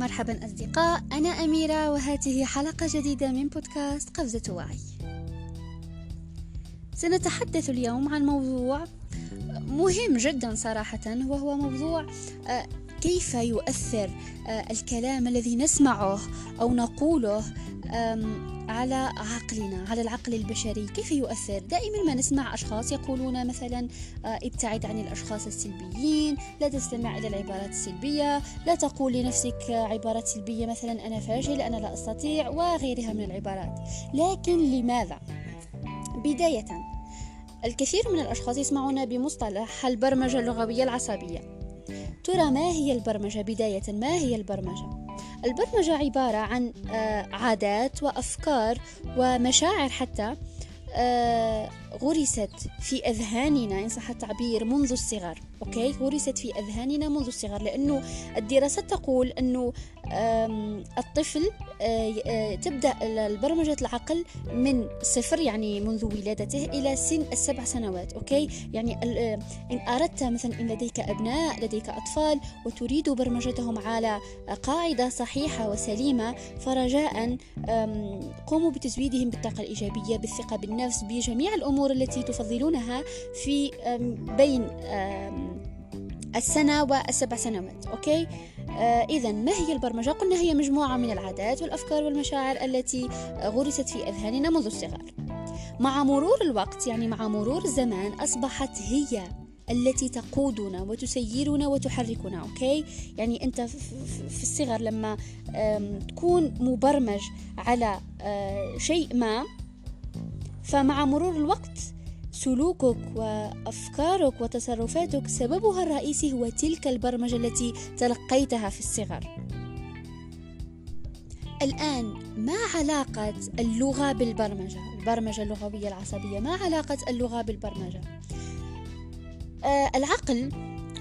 مرحبا أصدقاء أنا أميرة وهذه حلقة جديدة من بودكاست قفزة وعي. سنتحدث اليوم عن موضوع مهم جدا صراحة وهو موضوع آه، كيف يؤثر آه، الكلام الذي نسمعه أو نقوله على عقلنا على العقل البشري كيف يؤثر؟ دائما ما نسمع أشخاص يقولون مثلا آه، ابتعد عن الأشخاص السلبيين لا تستمع إلى العبارات السلبية لا تقول لنفسك عبارات سلبية مثلا أنا فاشل أنا لا أستطيع وغيرها من العبارات. لكن لماذا؟ بداية الكثير من الأشخاص يسمعون بمصطلح البرمجة اللغوية العصبية. ترى ما هي البرمجة؟ بداية ما هي البرمجة؟ البرمجة عبارة عن آه، عادات وأفكار ومشاعر حتى آه، غرست في أذهاننا إن صح التعبير منذ الصغر أوكي؟ غرست في أذهاننا منذ الصغر لأنه الدراسات تقول أنه الطفل آه، آه، تبدأ البرمجة العقل من صفر يعني منذ ولادته إلى سن السبع سنوات أوكي؟ يعني إن أردت مثلا إن لديك أبناء لديك أطفال وتريد برمجتهم على قاعدة صحيحة وسليمة فرجاء قوموا بتزويدهم بالطاقة الإيجابية بالثقة بالنفس بجميع الأمور التي تفضلونها في بين السنة والسبع سنوات أوكي؟ آه إذا ما هي البرمجة؟ قلنا هي مجموعة من العادات والأفكار والمشاعر التي غرست في أذهاننا منذ الصغر مع مرور الوقت يعني مع مرور الزمان أصبحت هي التي تقودنا وتسيرنا وتحركنا أوكي يعني أنت في الصغر لما تكون مبرمج على آه، شيء ما فمع مرور الوقت سلوكك وأفكارك وتصرفاتك سببها الرئيسي هو تلك البرمجة التي تلقيتها في الصغر. الآن ما علاقة اللغة بالبرمجة؟ البرمجة اللغوية العصبية ما علاقة اللغة بالبرمجة؟ آه العقل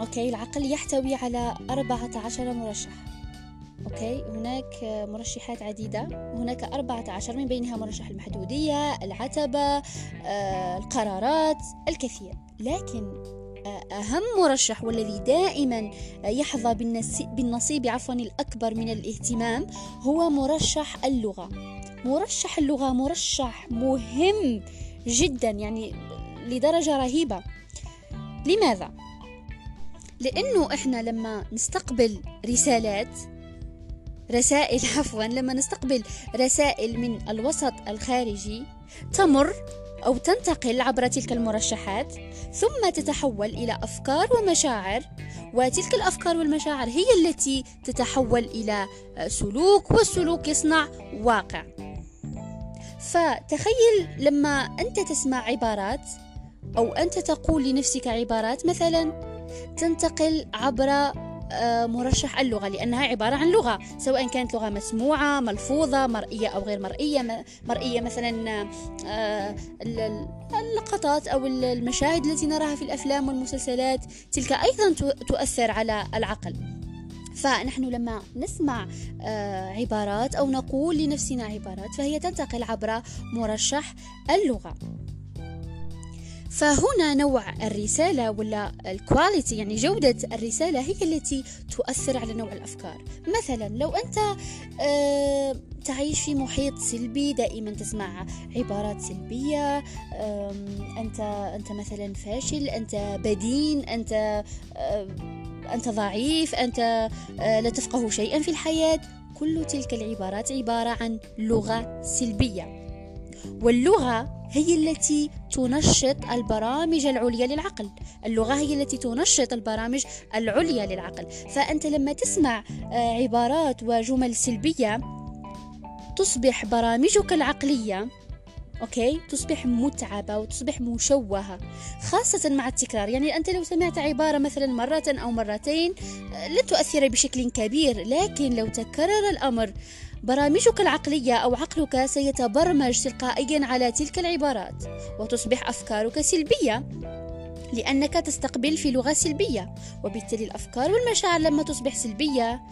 أوكي العقل يحتوي على 14 مرشح. أوكي هناك مرشحات عديدة. هناك أربعة عشر من بينها مرشح المحدودية العتبة آه، القرارات الكثير. لكن آه، أهم مرشح والذي دائما يحظى بالنصيب عفوا الأكبر من الاهتمام هو مرشح اللغة. مرشح اللغة مرشح مهم جدا يعني لدرجة رهيبة. لماذا؟ لأنه إحنا لما نستقبل رسالات رسائل عفوا لما نستقبل رسائل من الوسط الخارجي تمر أو تنتقل عبر تلك المرشحات ثم تتحول إلى أفكار ومشاعر وتلك الأفكار والمشاعر هي التي تتحول إلى سلوك والسلوك يصنع واقع. فتخيل لما أنت تسمع عبارات أو أنت تقول لنفسك عبارات مثلا تنتقل عبر مرشح اللغة لأنها عبارة عن لغة سواء كانت لغة مسموعة ملفوظة مرئية أو غير مرئية مرئية مثلا آه، اللقطات أو المشاهد التي نراها في الأفلام والمسلسلات تلك أيضا تؤثر على العقل. فنحن لما نسمع آه، عبارات أو نقول لنفسنا عبارات فهي تنتقل عبر مرشح اللغة. فهنا نوع الرسالة ولا الكواليتي يعني جودة الرسالة هي التي تؤثر على نوع الأفكار. مثلا لو أنت آه تعيش في محيط سلبي دائما تسمع عبارات سلبية أنت أنت مثلا فاشل أنت بدين أنت أنت ضعيف أنت آه، لا تفقه شيئا في الحياة. كل تلك العبارات عبارة عن لغة سلبية. واللغة هي التي تنشط البرامج العليا للعقل. اللغة هي التي تنشط البرامج العليا للعقل. فأنت لما تسمع آه، عبارات وجمل سلبية تصبح برامجك العقلية أوكي؟ تصبح متعبة وتصبح مشوهة خاصة مع التكرار. يعني أنت لو سمعت عبارة مثلا مرة أو مرتين آه، لن تؤثر بشكل كبير لكن لو تكرر الأمر برامجك العقلية أو عقلك سيتبرمج تلقائيا على تلك العبارات وتصبح أفكارك سلبية لأنك تستقبل في لغة سلبية وبالتالي الأفكار والمشاعر لما تصبح سلبية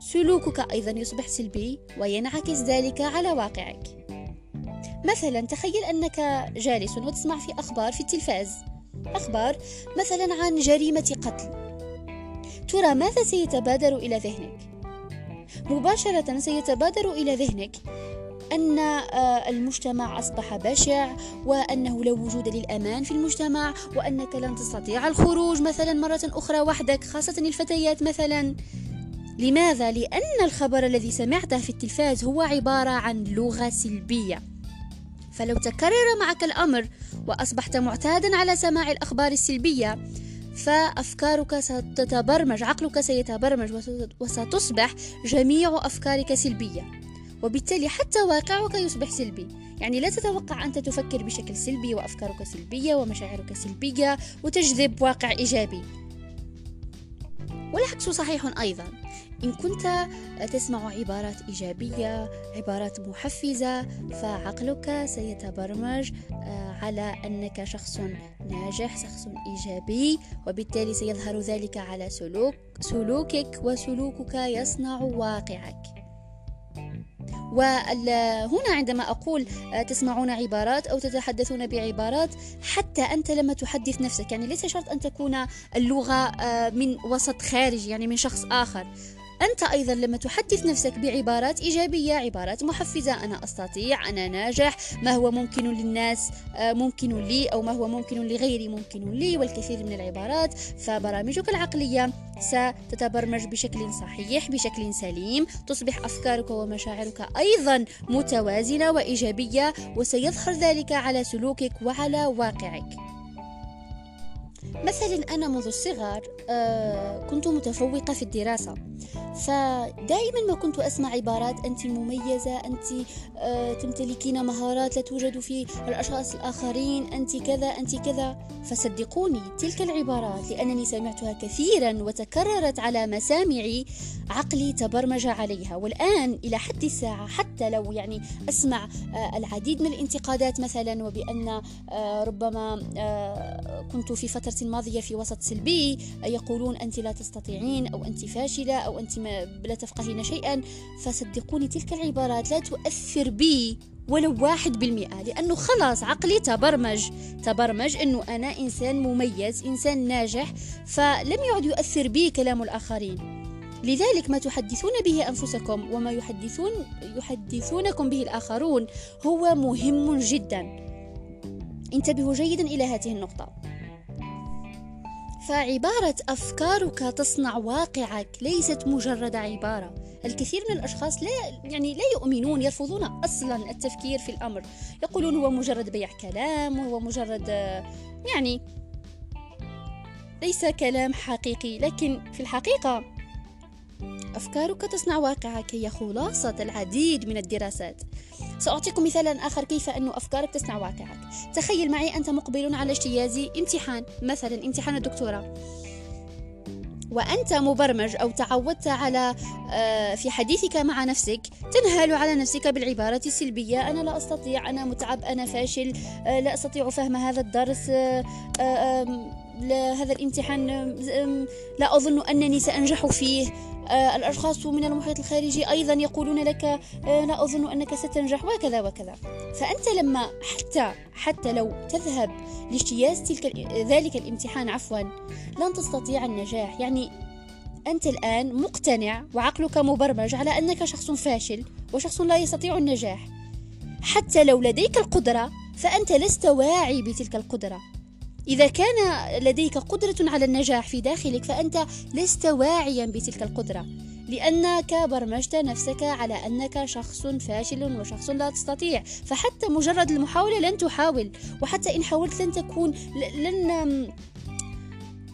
سلوكك أيضا يصبح سلبي وينعكس ذلك على واقعك. مثلا تخيل أنك جالس وتسمع في أخبار في التلفاز. أخبار مثلا عن جريمة قتل. ترى ماذا سيتبادر إلى ذهنك؟ مباشرة سيتبادر إلى ذهنك أن آه، المجتمع أصبح بشع وأنه لا وجود للأمان في المجتمع وأنك لن تستطيع الخروج مثلا مرة أخرى وحدك خاصة الفتيات مثلا لماذا؟ لأن الخبر الذي سمعته في التلفاز هو عبارة عن لغة سلبية فلو تكرر معك الأمر وأصبحت معتادا على سماع الأخبار السلبية فأفكارك ستتبرمج عقلك سيتبرمج وستصبح جميع أفكارك سلبية. وبالتالي حتى واقعك يصبح سلبي. يعني لا تتوقع أنت تفكر بشكل سلبي وأفكارك سلبية ومشاعرك سلبية وتجذب واقع إيجابي. والعكس صحيح أيضا. إن كنت تسمع عبارات إيجابية عبارات محفزة فعقلك سيتبرمج آه، على أنك شخص ناجح شخص إيجابي وبالتالي سيظهر ذلك على سلوك سلوكك وسلوكك يصنع واقعك. وهنا عندما أقول آه، تسمعون عبارات أو تتحدثون بعبارات حتى أنت لما تحدث نفسك. يعني ليس شرط أن تكون اللغة آه، من وسط خارجي يعني من شخص آخر. أنت أيضا لما تحدث نفسك بعبارات إيجابية عبارات محفزة أنا أستطيع أنا ناجح ما هو ممكن للناس آه، ممكن لي أو ما هو ممكن لغيري ممكن لي والكثير من العبارات. فبرامجك العقلية ستتبرمج بشكل صحيح بشكل سليم تصبح أفكارك ومشاعرك أيضا متوازنة وإيجابية وسيظهر ذلك على سلوكك وعلى واقعك. مثلا أنا منذ الصغر آه، كنت متفوقة في الدراسة. فدائما ما كنت أسمع عبارات أنت مميزة أنت آه، تمتلكين مهارات لا توجد في الأشخاص الآخرين أنت كذا أنت كذا. فصدقوني تلك العبارات لأنني سمعتها كثيرا وتكررت على مسامعي عقلي تبرمج عليها. والآن إلى حد الساعة حتى لو يعني أسمع آه، العديد من الانتقادات مثلا وبأن ربما كنت في فترة الماضية في وسط سلبي يقولون أنت لا تستطيعين أو أنت فاشلة أو أنت لا تفقهين شيئا فصدقوني تلك العبارات لا تؤثر بي ولو واحد بالمئة لأنه خلاص عقلي تبرمج. تبرمج أنه أنا إنسان مميز إنسان ناجح فلم يعد يؤثر بي كلام الآخرين. لذلك ما تحدثون به أنفسكم وما يحدثون يحدثونكم به الآخرون هو مهم جدا. انتبهوا جيدا إلى هذه النقطة. فعبارة أفكارك تصنع واقعك ليست مجرد عبارة. الكثير من الأشخاص لا يعني لا يؤمنون يرفضون أصلا التفكير في الأمر. يقولون هو مجرد بيع كلام وهو مجرد يعني ليس كلام حقيقي. لكن في الحقيقة أفكارك تصنع واقعك هي خلاصة العديد من الدراسات. سأعطيكم مثالا آخر كيف أن أفكارك تصنع واقعك. تخيل معي أنت مقبل على اجتياز امتحان مثلا امتحان الدكتوراه. وأنت مبرمج أو تعودت على آه، في حديثك مع نفسك تنهال على نفسك بالعبارة السلبية. أنا لا أستطيع أنا متعب أنا فاشل آه، لا أستطيع فهم هذا الدرس آه، هذا الامتحان لا أظن أنني سأنجح فيه. آه، الأشخاص من المحيط الخارجي أيضا يقولون لك آه، لا أظن أنك ستنجح وكذا وكذا. فأنت لما حتى حتى لو تذهب لاجتياز تلك ذلك الامتحان عفوا لن تستطيع النجاح. يعني أنت الآن مقتنع وعقلك مبرمج على أنك شخص فاشل وشخص لا يستطيع النجاح. حتى لو لديك القدرة فأنت لست واعي بتلك القدرة. إذا كان لديك قدرة على النجاح في داخلك فأنت لست واعيا بتلك القدرة لأنك برمجت نفسك على أنك شخص فاشل وشخص لا تستطيع فحتى مجرد المحاولة لن تحاول وحتى إن حاولت لن تكون لن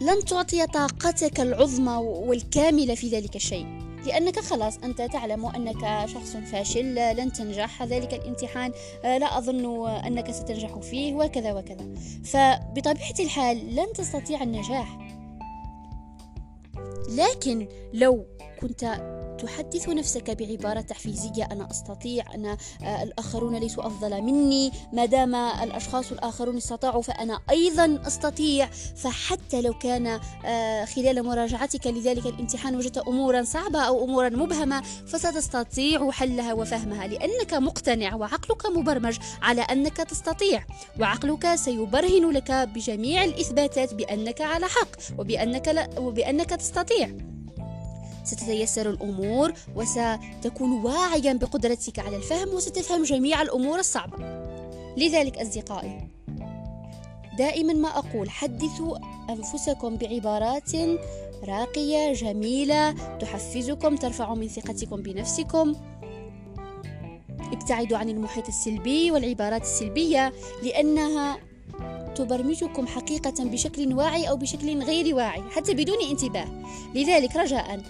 لن تعطي طاقتك العظمى والكاملة في ذلك الشيء. لأنك خلاص أنت تعلم أنك شخص فاشل لن تنجح. ذلك الامتحان آه، لا أظن أنك ستنجح فيه وكذا وكذا. فبطبيعة الحال لن تستطيع النجاح. لكن لو كنت تحدث نفسك بعبارة تحفيزية أنا أستطيع أنا آه، الآخرون ليسوا أفضل مني. ما دام الأشخاص الآخرون استطاعوا فأنا أيضا أستطيع. فحتى لو كان آه، خلال مراجعتك لذلك الامتحان وجدت أمورا صعبة أو أمورا مبهمة فستستطيع حلها وفهمها لأنك مقتنع وعقلك مبرمج على أنك تستطيع. وعقلك سيبرهن لك بجميع الإثباتات بأنك على حق وبأنك, لا وبأنك تستطيع. ستتيسر الأمور وستكون واعيا بقدرتك على الفهم وستفهم جميع الأمور الصعبة. لذلك أصدقائي دائما ما أقول حدثوا أنفسكم بعبارات راقية جميلة تحفزكم ترفع من ثقتكم بنفسكم. ابتعدوا عن المحيط السلبي والعبارات السلبية لأنها تبرمجكم حقيقة بشكل واعي أو بشكل غير واعي حتى بدون انتباه. لذلك رجاء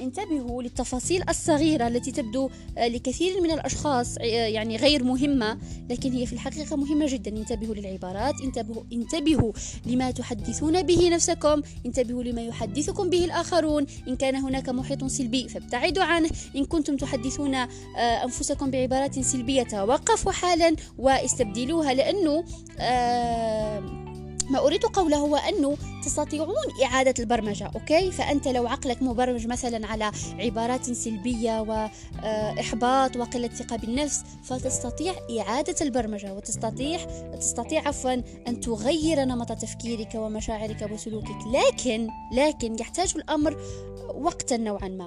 انتبهوا للتفاصيل الصغيرة التي تبدو آه، لكثير من الأشخاص آه، يعني غير مهمة لكن هي في الحقيقة مهمة جدا. انتبهوا للعبارات انتبهوا, انتبهوا لما تحدثون به نفسكم انتبهوا لما يحدثكم به الآخرون. إن كان هناك محيط سلبي فابتعدوا عنه. إن كنتم تحدثون آه، أنفسكم بعبارات سلبية توقفوا حالا واستبدلوها لأنه ما أريد قوله هو أنه تستطيعون إعادة البرمجة أوكي؟ فأنت لو عقلك مبرمج مثلا على عبارات سلبية وإحباط وقلة ثقة بالنفس فتستطيع إعادة البرمجة وتستطيع تستطيع عفوا أن تغير نمط تفكيرك ومشاعرك وسلوكك لكن لكن يحتاج الأمر وقتا نوعا ما.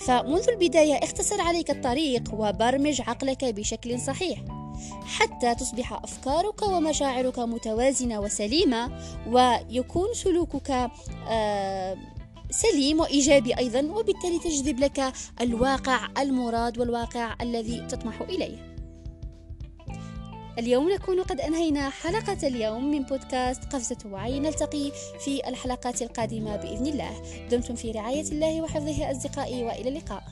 فمنذ البداية اختصر عليك الطريق وبرمج عقلك بشكل صحيح. حتى تصبح أفكارك ومشاعرك متوازنة وسليمة ويكون سلوكك آه، سليم وإيجابي أيضا وبالتالي تجذب لك الواقع المراد والواقع الذي تطمح إليه. اليوم نكون قد أنهينا حلقة اليوم من بودكاست قفزة وعي. نلتقي في الحلقات القادمة بإذن الله. دمتم في رعاية الله وحفظه أصدقائي وإلى اللقاء.